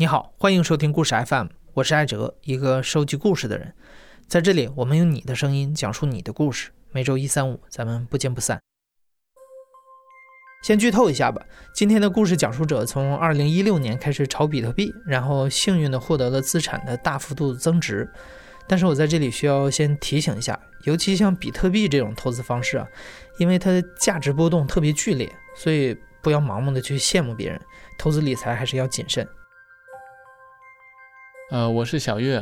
你好，欢迎收听故事 FM，我是艾哲，一个收集故事的人。在这里，我们用你的声音讲述你的故事。每周一、三、五，咱们不见不散。先剧透一下吧，今天的故事讲述者从二零一六年开始炒比特币，然后幸运的获得了资产的大幅度增值。但是我在这里需要先提醒一下，尤其像比特币这种投资方式啊，因为它的价值波动特别剧烈，所以不要盲目的去羡慕别人，投资理财还是要谨慎。呃，我是小月，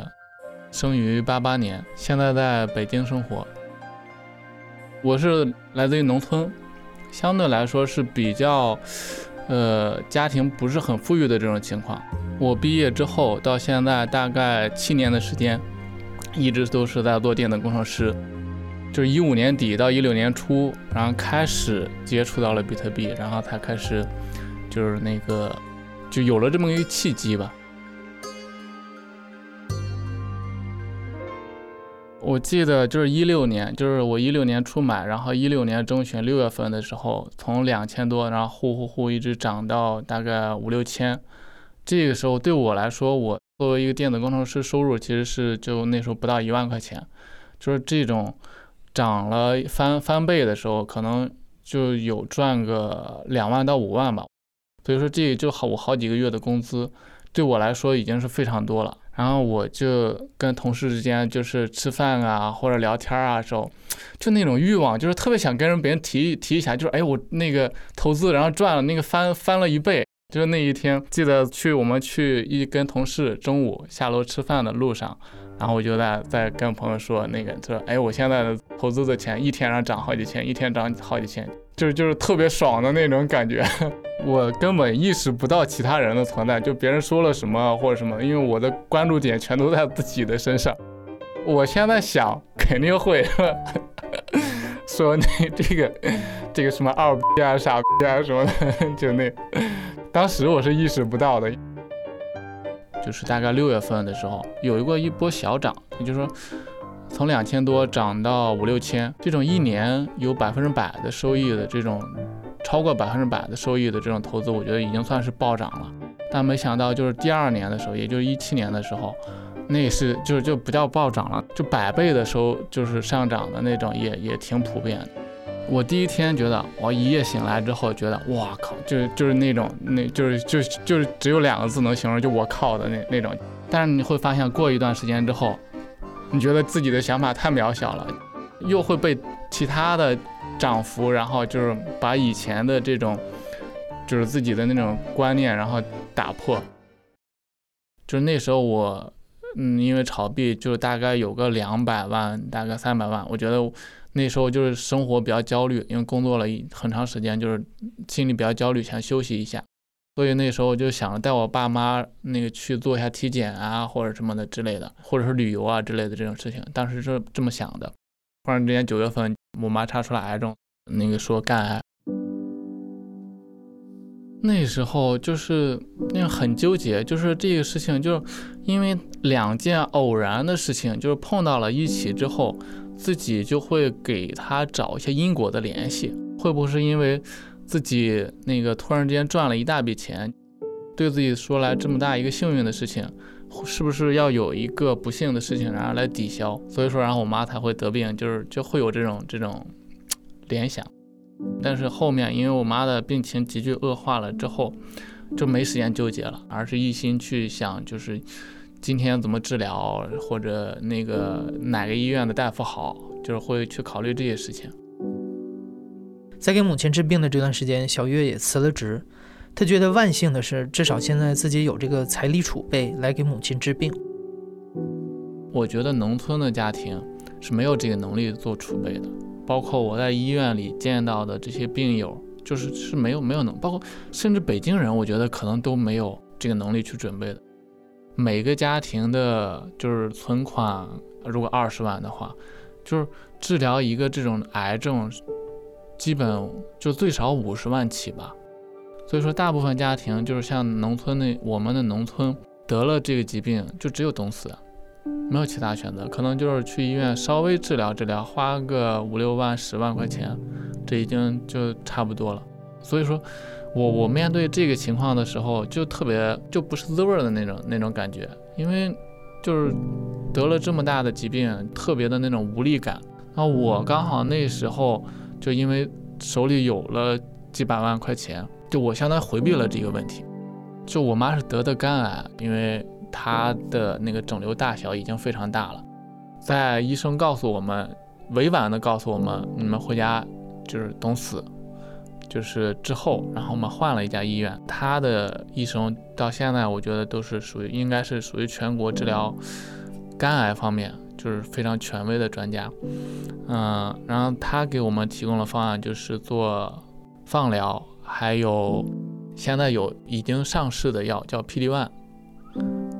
生于八八年，现在在北京生活。我是来自于农村，相对来说是比较，呃，家庭不是很富裕的这种情况。我毕业之后到现在大概七年的时间，一直都是在做电子工程师。就是一五年底到一六年初，然后开始接触到了比特币，然后才开始，就是那个，就有了这么一个契机吧。我记得就是一六年，就是我一六年初买，然后一六年中旬六月份的时候，从两千多，然后呼呼呼一直涨到大概五六千。这个时候对我来说，我作为一个电子工程师，收入其实是就那时候不到一万块钱。就是这种涨了翻翻倍的时候，可能就有赚个两万到五万吧。所以说这就好我好几个月的工资，对我来说已经是非常多了。然后我就跟同事之间就是吃饭啊或者聊天啊时候，就那种欲望，就是特别想跟人别人提提一下，就是哎我那个投资然后赚了那个翻翻了一倍，就是那一天记得去我们去一跟同事中午下楼吃饭的路上，然后我就在在跟朋友说那个，就说哎我现在的投资的钱一天上涨好几千，一天涨好几千。就是就是特别爽的那种感觉，我根本意识不到其他人的存在，就别人说了什么或者什么，因为我的关注点全都在自己的身上。我现在想肯定会 说那这个这个什么二逼啊傻逼啊什么的，就那当时我是意识不到的。就是大概六月份的时候，有一个一波小涨，也就是说。从两千多涨到五六千，这种一年有百分之百的收益的这种，超过百分之百的收益的这种投资，我觉得已经算是暴涨了。但没想到就是第二年的时候，也就是一七年的时候，那是就是就不叫暴涨了，就百倍的收就是上涨的那种，也也挺普遍。我第一天觉得，我一夜醒来之后觉得，哇靠，就是就是那种，那就是就就是只有两个字能形容，就我靠的那那种。但是你会发现，过一段时间之后。你觉得自己的想法太渺小了，又会被其他的涨幅，然后就是把以前的这种，就是自己的那种观念，然后打破。就是那时候我，嗯，因为炒币就大概有个两百万，大概三百万。我觉得那时候就是生活比较焦虑，因为工作了很长时间，就是心里比较焦虑，想休息一下。所以那时候我就想着带我爸妈那个去做一下体检啊，或者什么的之类的，或者是旅游啊之类的这种事情。当时是这么想的。忽然之间九月份，我妈查出来癌症，那个说肝癌。那时候就是那个很纠结，就是这个事情，就是因为两件偶然的事情，就是碰到了一起之后，自己就会给他找一些因果的联系，会不会是因为？自己那个突然之间赚了一大笔钱，对自己说来这么大一个幸运的事情，是不是要有一个不幸的事情然后来抵消？所以说，然后我妈才会得病，就是就会有这种这种联想。但是后面因为我妈的病情急剧恶化了之后，就没时间纠结了，而是一心去想就是今天怎么治疗，或者那个哪个医院的大夫好，就是会去考虑这些事情。在给母亲治病的这段时间，小月也辞了职。她觉得万幸的是，至少现在自己有这个财力储备来给母亲治病。我觉得农村的家庭是没有这个能力做储备的，包括我在医院里见到的这些病友，就是是没有没有能，包括甚至北京人，我觉得可能都没有这个能力去准备的。每个家庭的就是存款，如果二十万的话，就是治疗一个这种癌症。基本就最少五十万起吧，所以说大部分家庭就是像农村那我们的农村得了这个疾病就只有等死，没有其他选择，可能就是去医院稍微治疗治疗，花个五六万十万块钱，这已经就差不多了。所以说，我我面对这个情况的时候，就特别就不是滋味的那种那种感觉，因为就是得了这么大的疾病，特别的那种无力感。那我刚好那时候就因为手里有了几百万块钱，就我相当于回避了这个问题。就我妈是得的肝癌，因为她的那个肿瘤大小已经非常大了，在医生告诉我们，委婉的告诉我们，你们回家就是等死。就是之后，然后我们换了一家医院，他的医生到现在我觉得都是属于应该是属于全国治疗肝癌方面就是非常权威的专家。嗯，然后他给我们提供了方案，就是做放疗，还有现在有已经上市的药叫 PD one，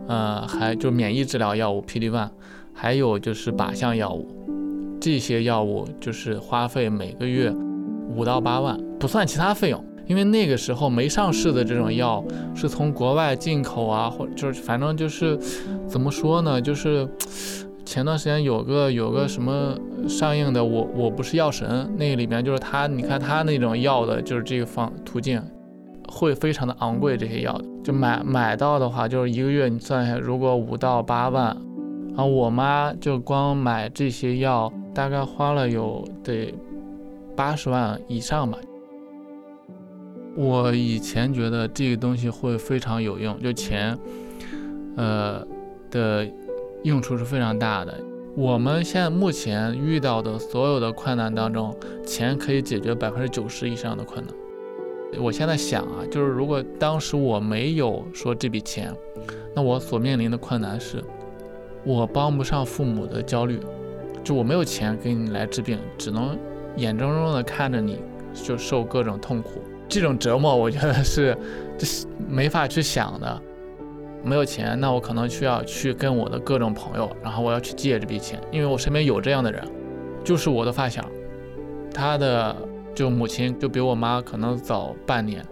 呃，还就免疫治疗药物 PD-1，还有就是靶向药物，这些药物就是花费每个月。五到八万不算其他费用，因为那个时候没上市的这种药是从国外进口啊，或就是反正就是怎么说呢，就是前段时间有个有个什么上映的，我我不是药神，那个里面就是他，你看他那种药的，就是这个方途径会非常的昂贵，这些药就买买到的话，就是一个月你算一下，如果五到八万，然后我妈就光买这些药大概花了有得。八十万以上吧。我以前觉得这个东西会非常有用，就钱，呃的用处是非常大的。我们现在目前遇到的所有的困难当中，钱可以解决百分之九十以上的困难。我现在想啊，就是如果当时我没有说这笔钱，那我所面临的困难是，我帮不上父母的焦虑，就我没有钱给你来治病，只能。眼睁睁的看着你就受各种痛苦，这种折磨，我觉得是这是没法去想的。没有钱，那我可能需要去跟我的各种朋友，然后我要去借这笔钱，因为我身边有这样的人，就是我的发小，他的就母亲就比我妈可能早半年，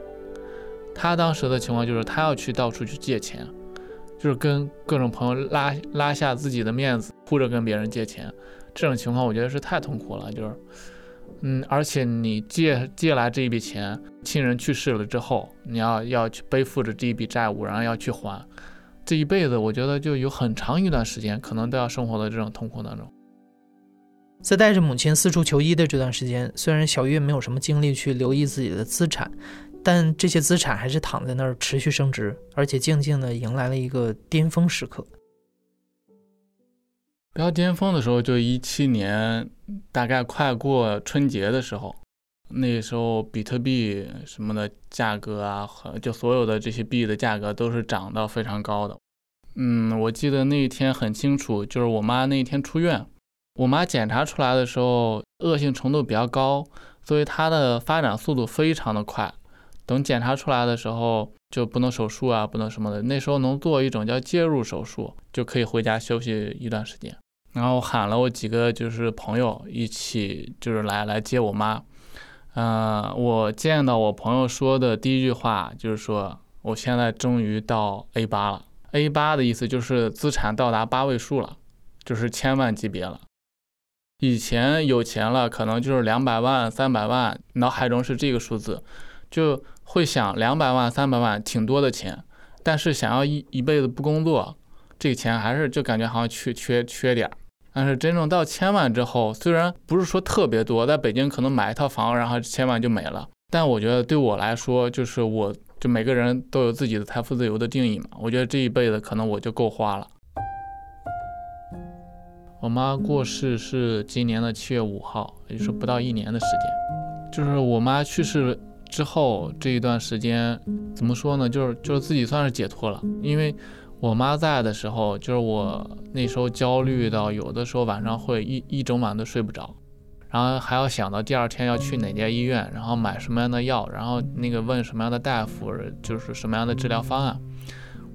他当时的情况就是他要去到处去借钱，就是跟各种朋友拉拉下自己的面子，哭着跟别人借钱，这种情况我觉得是太痛苦了，就是。嗯，而且你借借来这一笔钱，亲人去世了之后，你要要去背负着这一笔债务，然后要去还，这一辈子我觉得就有很长一段时间，可能都要生活在这种痛苦当中。在带着母亲四处求医的这段时间，虽然小月没有什么精力去留意自己的资产，但这些资产还是躺在那儿持续升值，而且静静的迎来了一个巅峰时刻。比较巅峰的时候，就一七年，大概快过春节的时候，那时候比特币什么的价格啊，和就所有的这些币的价格都是涨到非常高的。嗯，我记得那一天很清楚，就是我妈那一天出院，我妈检查出来的时候恶性程度比较高，所以她的发展速度非常的快。等检查出来的时候就不能手术啊，不能什么的，那时候能做一种叫介入手术，就可以回家休息一段时间。然后喊了我几个就是朋友一起就是来来接我妈，嗯，我见到我朋友说的第一句话就是说我现在终于到 A 八了，A 八的意思就是资产到达八位数了，就是千万级别了。以前有钱了可能就是两百万、三百万，脑海中是这个数字，就会想两百万、三百万挺多的钱，但是想要一一辈子不工作，这个钱还是就感觉好像缺缺缺点儿。但是真正到千万之后，虽然不是说特别多，在北京可能买一套房，然后千万就没了。但我觉得对我来说，就是我就每个人都有自己的财富自由的定义嘛。我觉得这一辈子可能我就够花了。我妈过世是今年的七月五号，也就是不到一年的时间。就是我妈去世之后这一段时间，怎么说呢？就是就是自己算是解脱了，因为。我妈在的时候，就是我那时候焦虑到有的时候晚上会一一整晚都睡不着，然后还要想到第二天要去哪家医院，然后买什么样的药，然后那个问什么样的大夫，就是什么样的治疗方案，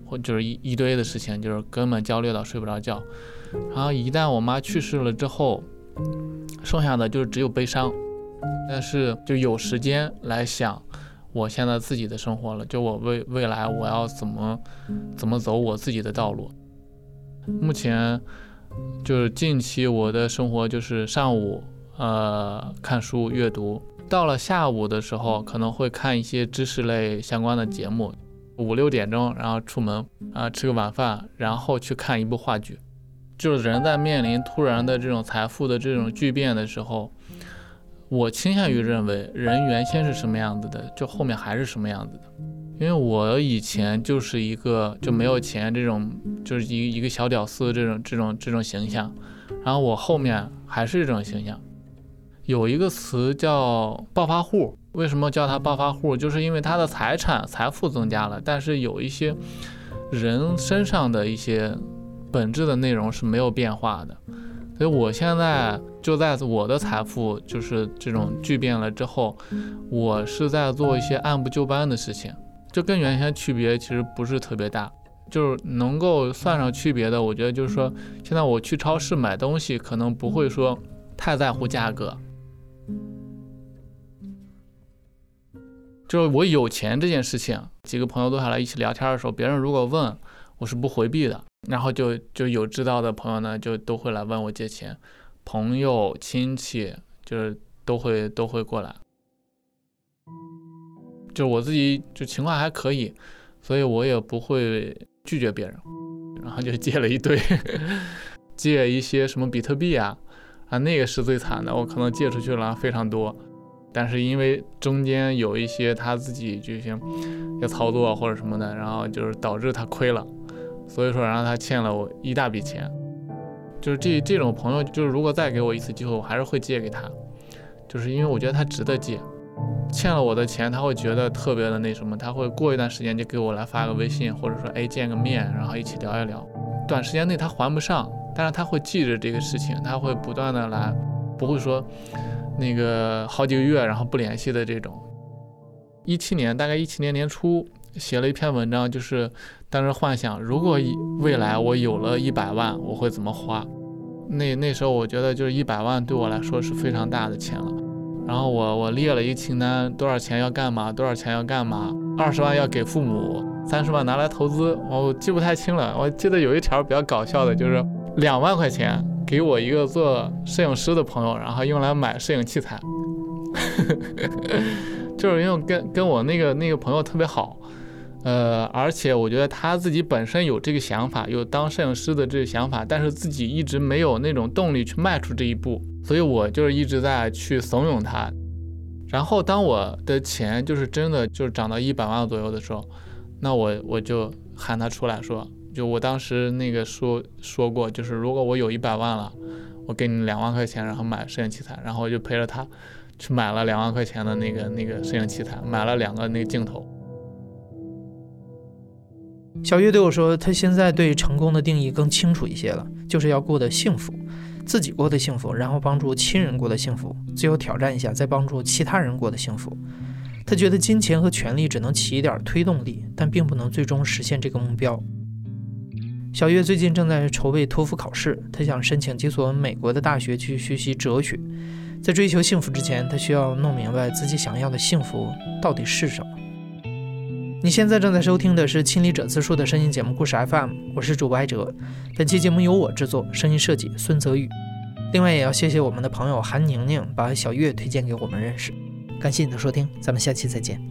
或就是一一堆的事情，就是根本焦虑到睡不着觉。然后一旦我妈去世了之后，剩下的就是只有悲伤，但是就有时间来想。我现在自己的生活了，就我未未来我要怎么怎么走我自己的道路。目前就是近期我的生活就是上午呃看书阅读，到了下午的时候，可能会看一些知识类相关的节目，五六点钟，然后出门啊吃个晚饭，然后去看一部话剧。就是人在面临突然的这种财富的这种巨变的时候，我倾向于认为人原先是什么样子的，就后面还是什么样子的。因为我以前就是一个就没有钱这种，就是一一个小屌丝这种这种这种形象，然后我后面还是这种形象。有一个词叫暴发户，为什么叫他暴发户？就是因为他的财产财富增加了，但是有一些人身上的一些本质的内容是没有变化的。所以我现在就在我的财富就是这种巨变了之后，我是在做一些按部就班的事情。就跟原先区别其实不是特别大，就是能够算上区别的，我觉得就是说，现在我去超市买东西，可能不会说太在乎价格。就是我有钱这件事情，几个朋友坐下来一起聊天的时候，别人如果问，我是不回避的。然后就就有知道的朋友呢，就都会来问我借钱，朋友亲戚就是都会都会过来。就我自己就情况还可以，所以我也不会拒绝别人，然后就借了一堆，借一些什么比特币啊，啊那个是最惨的，我可能借出去了非常多，但是因为中间有一些他自己就行要操作或者什么的，然后就是导致他亏了，所以说然后他欠了我一大笔钱，就是这这种朋友，就是如果再给我一次机会，我还是会借给他，就是因为我觉得他值得借。欠了我的钱，他会觉得特别的那什么，他会过一段时间就给我来发个微信，或者说哎见个面，然后一起聊一聊。短时间内他还不上，但是他会记着这个事情，他会不断的来，不会说那个好几个月然后不联系的这种。一七年大概一七年年初写了一篇文章，就是当时幻想如果未来我有了一百万，我会怎么花。那那时候我觉得就是一百万对我来说是非常大的钱了。然后我我列了一个清单，多少钱要干嘛，多少钱要干嘛，二十万要给父母，三十万拿来投资，我记不太清了。我记得有一条比较搞笑的，就是两万块钱给我一个做摄影师的朋友，然后用来买摄影器材，就是因为跟跟我那个那个朋友特别好。呃，而且我觉得他自己本身有这个想法，有当摄影师的这个想法，但是自己一直没有那种动力去迈出这一步，所以我就是一直在去怂恿他。然后当我的钱就是真的就是涨到一百万左右的时候，那我我就喊他出来说，就我当时那个说说过，就是如果我有一百万了，我给你两万块钱，然后买摄影器材，然后我就陪着他去买了两万块钱的那个那个摄影器材，买了两个那个镜头。小月对我说：“他现在对成功的定义更清楚一些了，就是要过得幸福，自己过得幸福，然后帮助亲人过得幸福，最后挑战一下，再帮助其他人过得幸福。他觉得金钱和权力只能起一点推动力，但并不能最终实现这个目标。”小月最近正在筹备托福考试，他想申请几所美国的大学去学习哲学。在追求幸福之前，他需要弄明白自己想要的幸福到底是什么。你现在正在收听的是《亲历者自述》的声音节目故事 FM，我是主播艾哲。本期节目由我制作，声音设计孙泽宇。另外，也要谢谢我们的朋友韩宁宁把小月推荐给我们认识。感谢你的收听，咱们下期再见。